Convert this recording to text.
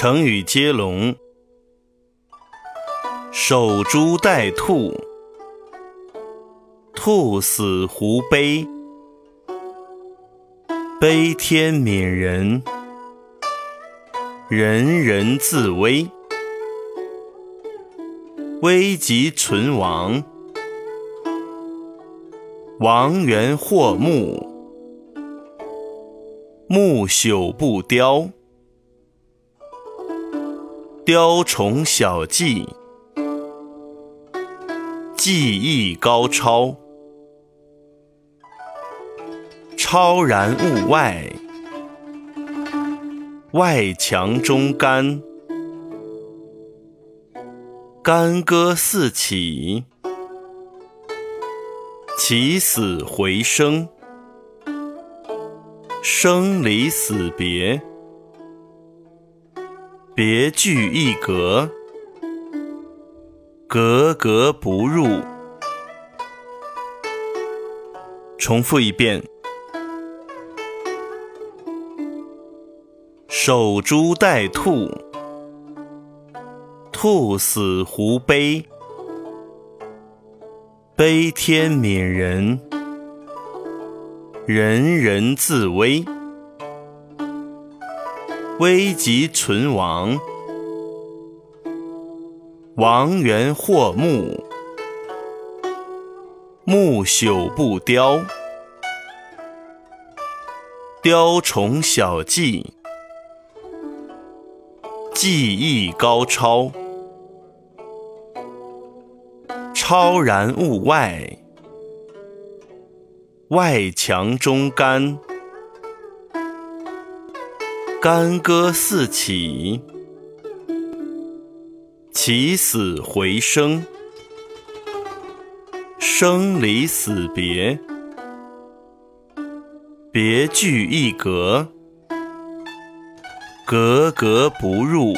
成语接龙：守株待兔，兔死狐悲，悲天悯人，人人自危，危急存亡，亡源祸木，木朽不雕。雕虫小技，技艺高超，超然物外，外强中干，干戈四起，起死回生，生离死别。别具一格，格格不入。重复一遍：守株待兔，兔死狐悲，悲天悯人，人人自危。危急存亡，亡源祸木，木朽不雕，雕虫小技，技艺高超，超然物外，外强中干。干戈四起，起死回生，生离死别，别具一格，格格不入。